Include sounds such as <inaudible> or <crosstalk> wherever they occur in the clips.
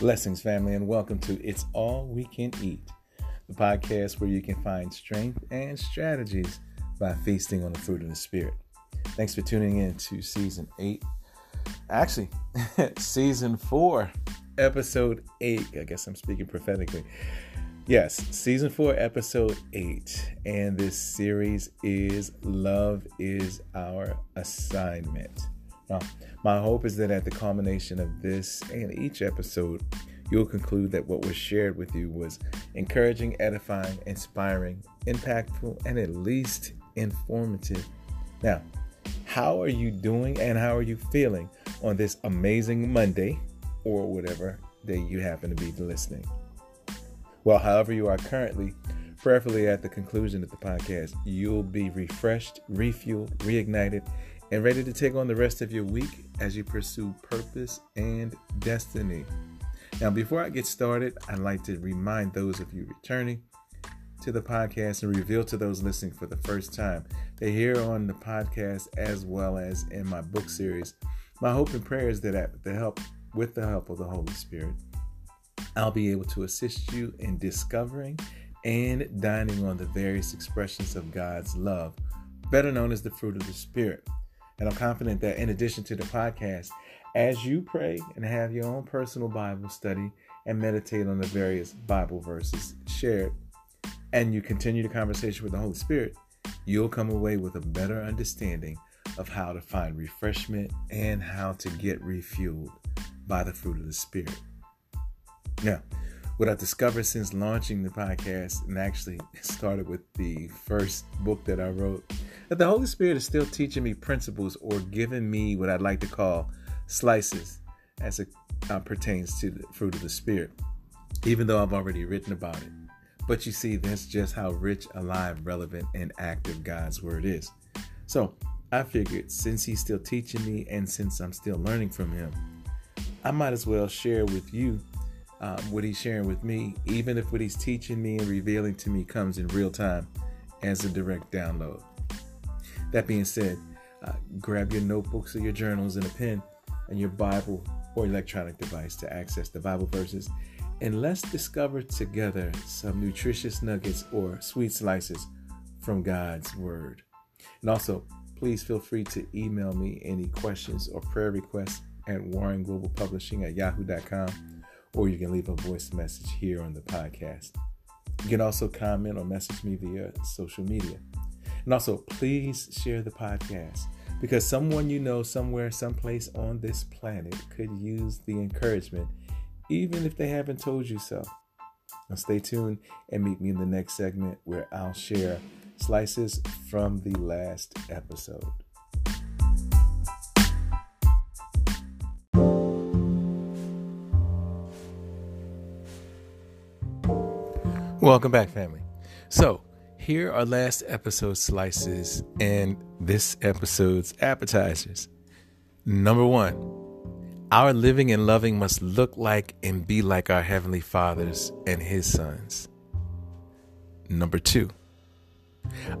Blessings, family, and welcome to It's All We Can Eat, the podcast where you can find strength and strategies by feasting on the fruit of the Spirit. Thanks for tuning in to season eight. Actually, <laughs> season four, episode eight. I guess I'm speaking prophetically. Yes, season four, episode eight. And this series is Love is Our Assignment. Now, my hope is that at the culmination of this and each episode, you'll conclude that what was shared with you was encouraging, edifying, inspiring, impactful, and at least informative. Now, how are you doing and how are you feeling on this amazing Monday or whatever day you happen to be listening? Well, however you are currently, prayerfully at the conclusion of the podcast, you'll be refreshed, refueled, reignited, and ready to take on the rest of your week as you pursue purpose and destiny. Now, before I get started, I'd like to remind those of you returning to the podcast and reveal to those listening for the first time that here on the podcast, as well as in my book series, my hope and prayer is that the help, with the help of the Holy Spirit, I'll be able to assist you in discovering and dining on the various expressions of God's love, better known as the fruit of the Spirit. And I'm confident that in addition to the podcast, as you pray and have your own personal Bible study and meditate on the various Bible verses shared, and you continue the conversation with the Holy Spirit, you'll come away with a better understanding of how to find refreshment and how to get refueled by the fruit of the Spirit. Now, what I've discovered since launching the podcast and actually <laughs> started with the first book that I wrote, that the Holy Spirit is still teaching me principles or giving me what I'd like to call slices as it uh, pertains to the fruit of the Spirit, even though I've already written about it. But you see, that's just how rich, alive, relevant, and active God's Word is. So I figured since He's still teaching me and since I'm still learning from Him, I might as well share with you um, what he's sharing with me, even if what he's teaching me and revealing to me comes in real time as a direct download. That being said, uh, grab your notebooks or your journals and a pen and your Bible or electronic device to access the Bible verses, and let's discover together some nutritious nuggets or sweet slices from God's Word. And also, please feel free to email me any questions or prayer requests at Warren Global Publishing at yahoo.com or you can leave a voice message here on the podcast. You can also comment or message me via social media. And also, please share the podcast because someone you know somewhere, someplace on this planet could use the encouragement, even if they haven't told you so. Now, stay tuned and meet me in the next segment where I'll share slices from the last episode. Welcome back, family. So, here are last episode slices and this episode's appetizers. Number one, our living and loving must look like and be like our Heavenly Father's and His sons. Number two,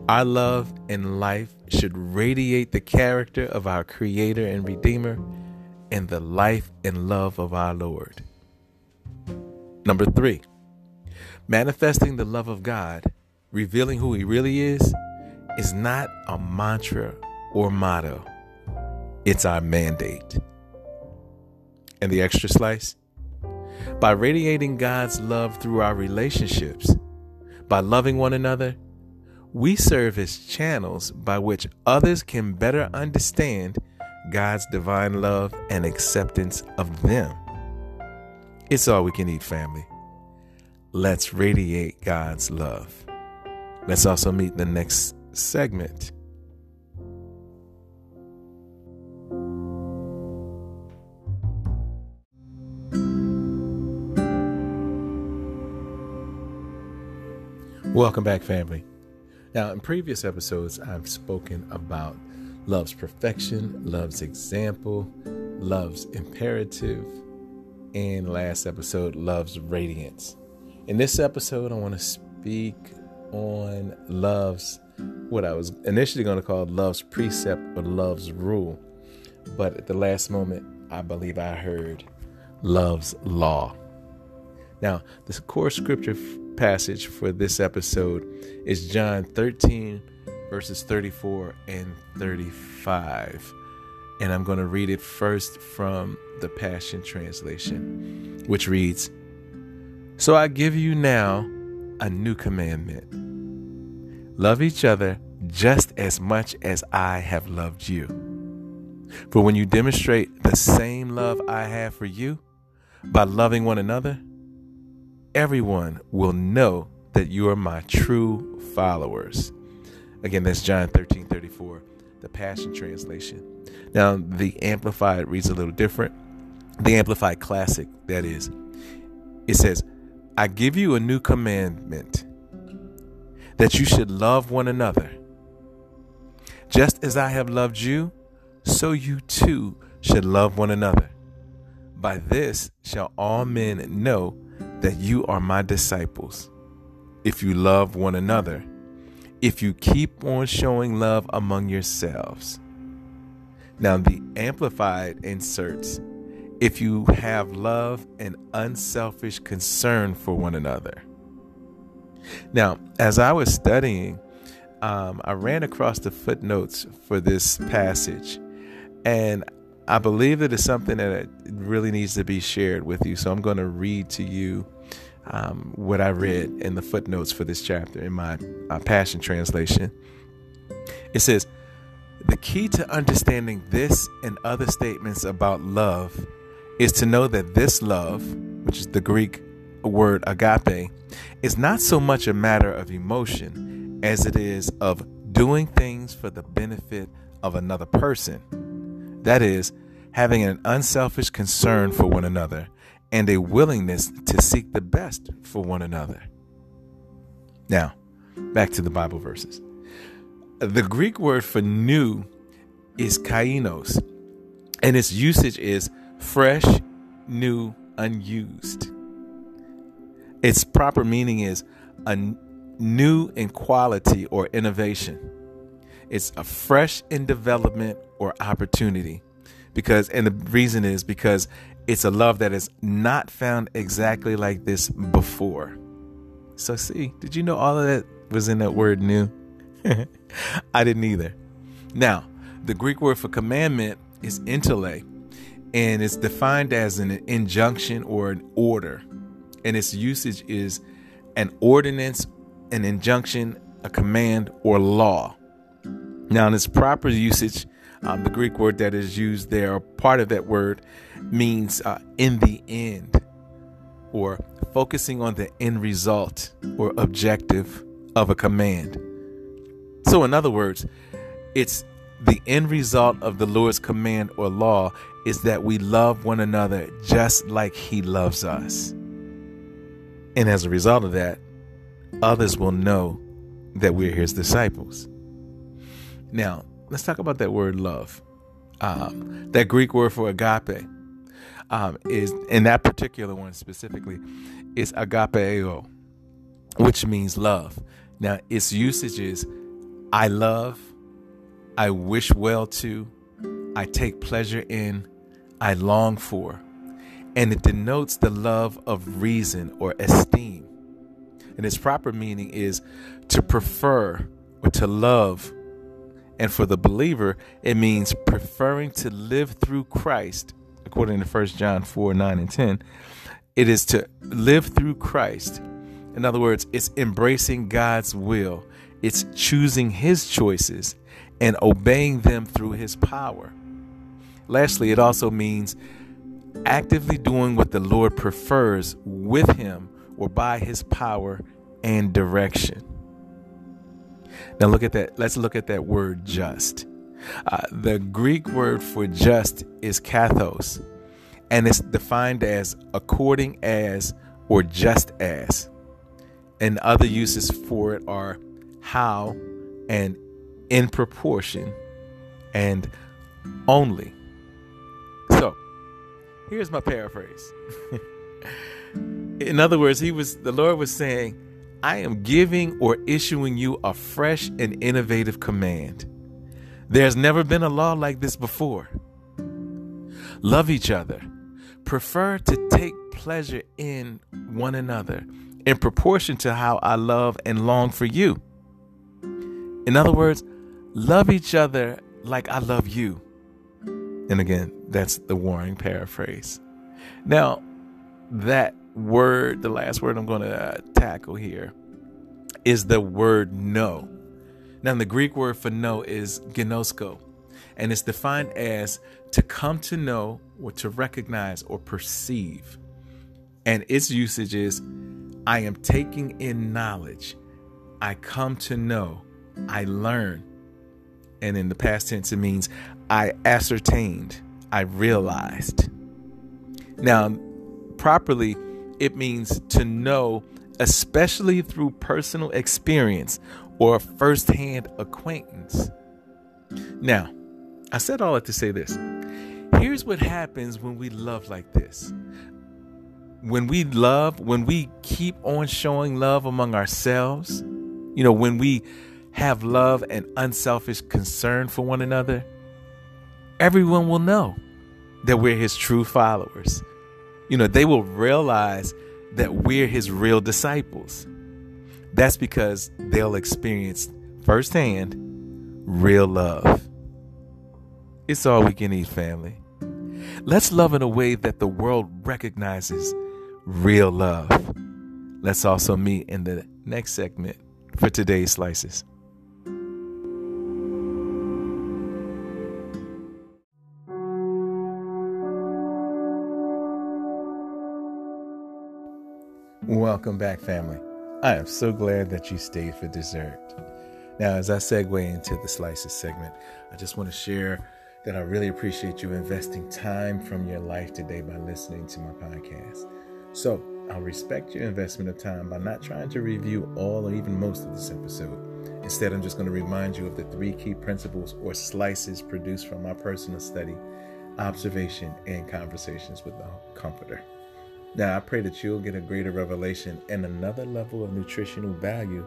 our love and life should radiate the character of our Creator and Redeemer and the life and love of our Lord. Number three, Manifesting the love of God, revealing who He really is, is not a mantra or motto, it's our mandate. And the extra slice? By radiating God's love through our relationships, by loving one another, we serve as channels by which others can better understand God's divine love and acceptance of them. It's all we can eat, family. Let's radiate God's love. Let's also meet the next segment. Welcome back, family. Now, in previous episodes, I've spoken about love's perfection, love's example, love's imperative, and last episode, love's radiance. In this episode, I want to speak on love's, what I was initially going to call love's precept or love's rule. But at the last moment, I believe I heard love's law. Now, the core scripture passage for this episode is John 13, verses 34 and 35. And I'm going to read it first from the Passion Translation, which reads So I give you now a new commandment love each other just as much as I have loved you. For when you demonstrate the same love I have for you by loving one another, everyone will know that you are my true followers. Again, that's John 13 34, the Passion Translation. Now, the Amplified reads a little different. The Amplified Classic, that is, it says, I give you a new commandment that you should love one another. Just as I have loved you, so you too should love one another. By this shall all men know that you are my disciples, if you love one another, if you keep on showing love among yourselves. Now, the Amplified inserts, if you have love and unselfish concern for one another. Now, as I was studying, um, I ran across the footnotes for this passage, and I believe that it's something that really needs to be shared with you. So I'm going to read to you um, what I read in the footnotes for this chapter in my uh, Passion Translation. It says, The key to understanding this and other statements about love is to know that this love, which is the Greek word agape, is not so much a matter of emotion as it is of doing things for the benefit of another person. That is, having an unselfish concern for one another and a willingness to seek the best for one another. Now, back to the Bible verses. The Greek word for new is kainos, and its usage is fresh, new, unused. Its proper meaning is a new in quality or innovation. It's a fresh in development or opportunity because and the reason is because it's a love that is not found exactly like this before. So see, did you know all of that was in that word new? <laughs> I didn't either. Now, the Greek word for commandment is entole, and it's defined as an injunction or an order. And its usage is an ordinance, an injunction, a command, or law. Now, in its proper usage, um, the Greek word that is used there, part of that word, means uh, in the end, or focusing on the end result or objective of a command. So, in other words, it's the end result of the Lord's command or law is that we love one another just like He loves us. And as a result of that, others will know that we're His disciples. Now, let's talk about that word love. Um, that Greek word for agape um, is, in that particular one specifically, is agapeo, which means love. Now, its usage is I love, I wish well to, I take pleasure in, I long for. And it denotes the love of reason or esteem. And its proper meaning is to prefer or to love and for the believer, it means preferring to live through Christ, according to 1 John 4 9 and 10. It is to live through Christ. In other words, it's embracing God's will, it's choosing His choices and obeying them through His power. Lastly, it also means actively doing what the Lord prefers with Him or by His power and direction. Now look at that. Let's look at that word just. Uh, the Greek word for just is kathos, and it's defined as according as or just as. And other uses for it are how and in proportion and only. Here's my paraphrase. in other words, he was the Lord was saying, I am giving or issuing you a fresh and innovative command. There's never been a law like this before. Love each other, prefer to take pleasure in one another in proportion to how I love and long for you. In other words, love each other like I love you. And again, that's the Waring paraphrase. Now, that word, the last word I'm going to uh, tackle here, is the word know. Now, the Greek word for know is gnosko, and it's defined as to come to know or to recognize or perceive. And its usage is I am taking in knowledge, I come to know, I learn. And in the past tense, it means I ascertained, I realized. Now, properly, it means to know, especially through personal experience or firsthand acquaintance. Now, I said all that to say this. Here's what happens when we love like this. When we love, when we keep on showing love among ourselves, you know, when we have love and unselfish concern for one another, everyone will know that we're his true followers. You know, they will realize that we're his real disciples. That's because they'll experience firsthand real love. It's all we can eat, family. Let's love in a way that the world recognizes real love. Let's also meet in the next segment for today's slices. Welcome back, family. I am so glad that you stayed for dessert. Now, as I segue into the slices segment, I just want to share that I really appreciate you investing time from your life today by listening to my podcast. So, I'll respect your investment of time by not trying to review all or even most of this episode. Instead, I'm just going to remind you of the three key principles or slices produced from my personal study, observation, and conversations with the Comforter. Now, I pray that you'll get a greater revelation and another level of nutritional value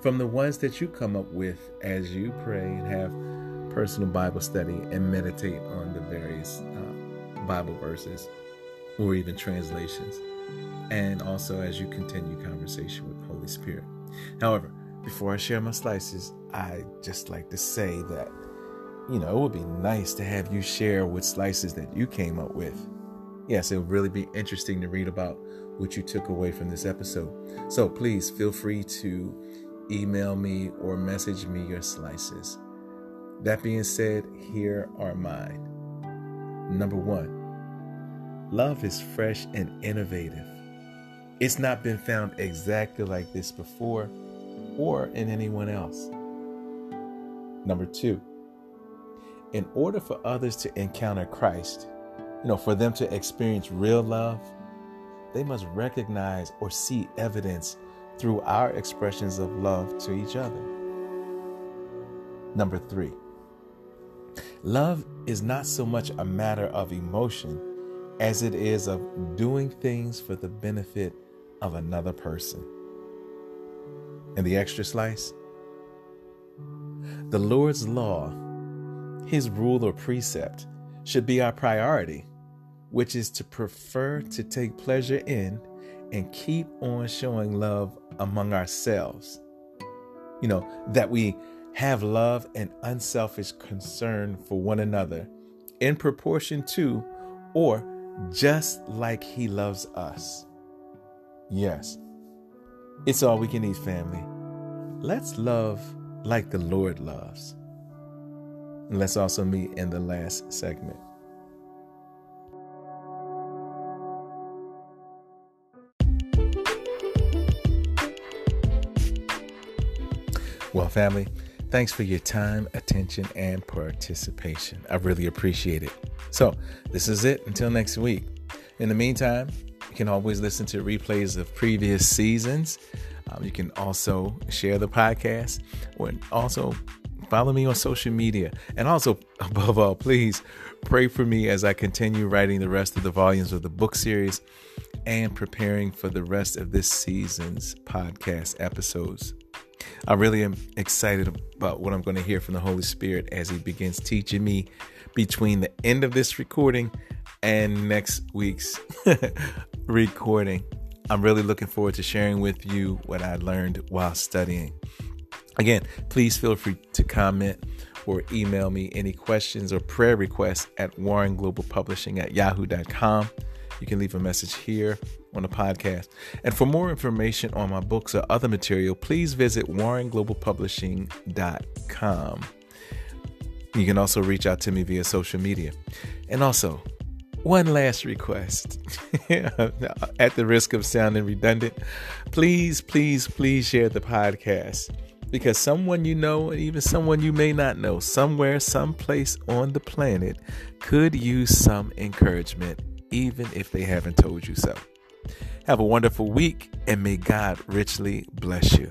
from the ones that you come up with as you pray and have personal Bible study and meditate on the various uh, Bible verses or even translations, and also as you continue conversation with Holy Spirit. However, before I share my slices, I just like to say that you know it would be nice to have you share what slices that you came up with yes, it would really be interesting to read about what you took away from this episode. So please feel free to email me or message me your slices. That being said, here are mine. Number one, love is fresh and innovative. It's not been found exactly like this before or in anyone else. Number two, in order for others to encounter Christ, you know, for them to experience real love, they must recognize or see evidence through our expressions of love to each other. Number three, love is not so much a matter of emotion as it is of doing things for the benefit of another person. And the extra slice? The Lord's law, his rule or precept, should be our priority which is to prefer to take pleasure in and keep on showing love among ourselves. You know, that we have love and unselfish concern for one another in proportion to or just like He loves us. Yes, it's all we can eat, family. Let's love like the Lord loves. And let's also meet in the last segment. Well, family, thanks for your time, attention, and participation. I really appreciate it. So, this is it until next week. In the meantime, you can always listen to replays of previous seasons. Um, you can also share the podcast or also follow me on social media. And also, <laughs> above all, please pray for me as I continue writing the rest of the volumes of the book series and preparing for the rest of this season's podcast episodes. I really am excited about what I'm going to hear from the Holy Spirit as He begins teaching me between the end of this recording and next week's <laughs> recording. I'm really looking forward to sharing with you what I learned while studying. Again, please feel free to comment or email me any questions or prayer requests at Warren Global Publishing at yahoo.com. You can leave a message here on the podcast. And for more information on my books or other material, please visit warrenglobalpublishing.com. You can also reach out to me via social media. And also, one last request. <laughs> At the risk of sounding redundant, please, please, please share the podcast because someone you know, and even someone you may not know, somewhere, someplace on the planet, could use some encouragement, even if they haven't told you so. Have a wonderful week, and may God richly bless you.